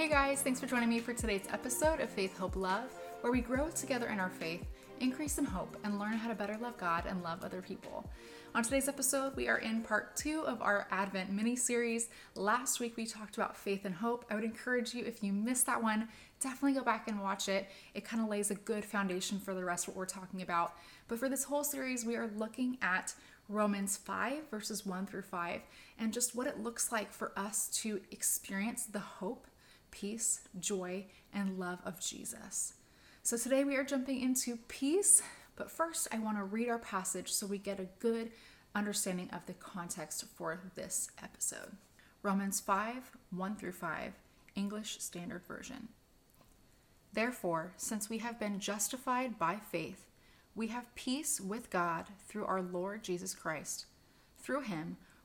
Hey guys, thanks for joining me for today's episode of Faith, Hope, Love, where we grow together in our faith, increase in hope, and learn how to better love God and love other people. On today's episode, we are in part two of our Advent mini series. Last week we talked about faith and hope. I would encourage you, if you missed that one, definitely go back and watch it. It kind of lays a good foundation for the rest of what we're talking about. But for this whole series, we are looking at Romans 5, verses 1 through 5, and just what it looks like for us to experience the hope, peace, joy, and love of Jesus. So today we are jumping into peace, but first I want to read our passage so we get a good understanding of the context for this episode. Romans 5, 1 through 5, English Standard Version. Therefore, since we have been justified by faith, we have peace with God through our Lord Jesus Christ. Through him,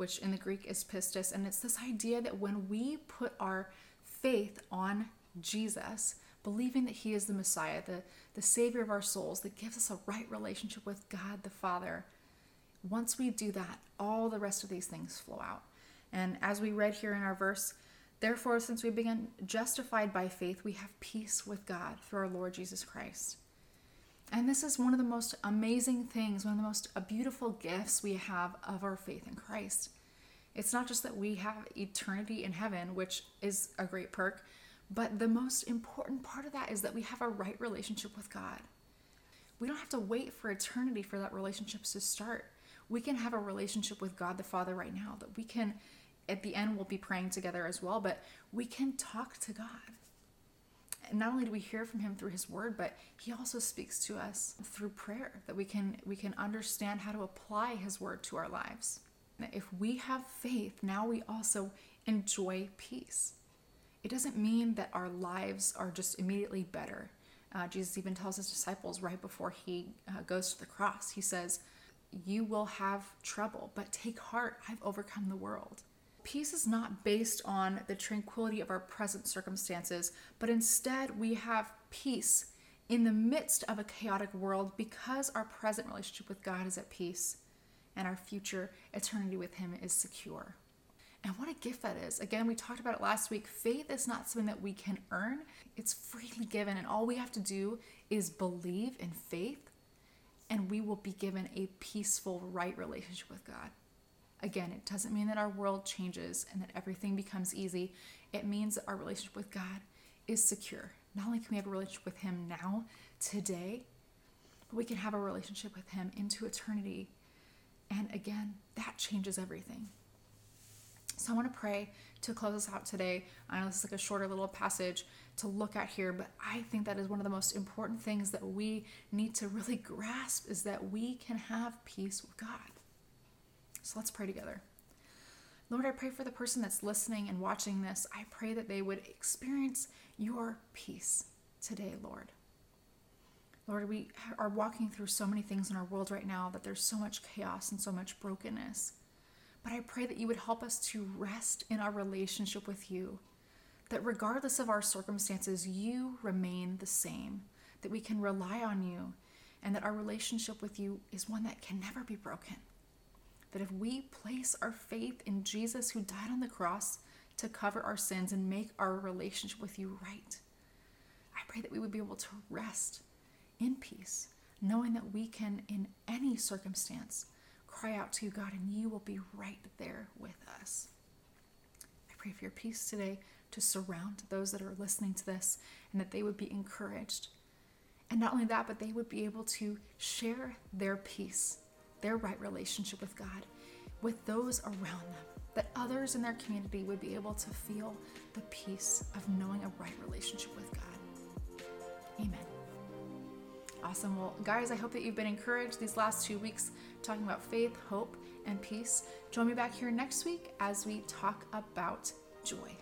which in the Greek is pistis, and it's this idea that when we put our faith on Jesus, believing that He is the Messiah, the, the Savior of our souls, that gives us a right relationship with God the Father, once we do that, all the rest of these things flow out. And as we read here in our verse, therefore, since we begin justified by faith, we have peace with God through our Lord Jesus Christ. And this is one of the most amazing things, one of the most uh, beautiful gifts we have of our faith in Christ. It's not just that we have eternity in heaven, which is a great perk, but the most important part of that is that we have a right relationship with God. We don't have to wait for eternity for that relationship to start. We can have a relationship with God the Father right now that we can, at the end, we'll be praying together as well, but we can talk to God not only do we hear from him through his word but he also speaks to us through prayer that we can we can understand how to apply his word to our lives. If we have faith now we also enjoy peace. It doesn't mean that our lives are just immediately better. Uh, jesus even tells his disciples right before he uh, goes to the cross he says you will have trouble but take heart i've overcome the world Peace is not based on the tranquility of our present circumstances, but instead we have peace in the midst of a chaotic world because our present relationship with God is at peace and our future eternity with Him is secure. And what a gift that is. Again, we talked about it last week. Faith is not something that we can earn, it's freely given. And all we have to do is believe in faith, and we will be given a peaceful, right relationship with God. Again, it doesn't mean that our world changes and that everything becomes easy. It means that our relationship with God is secure. Not only can we have a relationship with Him now, today, but we can have a relationship with Him into eternity. And again, that changes everything. So I want to pray to close us out today. I know this is like a shorter little passage to look at here, but I think that is one of the most important things that we need to really grasp is that we can have peace with God. So let's pray together. Lord, I pray for the person that's listening and watching this. I pray that they would experience your peace today, Lord. Lord, we are walking through so many things in our world right now that there's so much chaos and so much brokenness. But I pray that you would help us to rest in our relationship with you, that regardless of our circumstances, you remain the same, that we can rely on you, and that our relationship with you is one that can never be broken that if we place our faith in Jesus who died on the cross to cover our sins and make our relationship with you right, I pray that we would be able to rest in peace, knowing that we can, in any circumstance, cry out to you, God, and you will be right there with us. I pray for your peace today to surround those that are listening to this and that they would be encouraged. And not only that, but they would be able to share their peace their right relationship with God with those around them, that others in their community would be able to feel the peace of knowing a right relationship with God. Amen. Awesome. Well, guys, I hope that you've been encouraged these last two weeks talking about faith, hope, and peace. Join me back here next week as we talk about joy.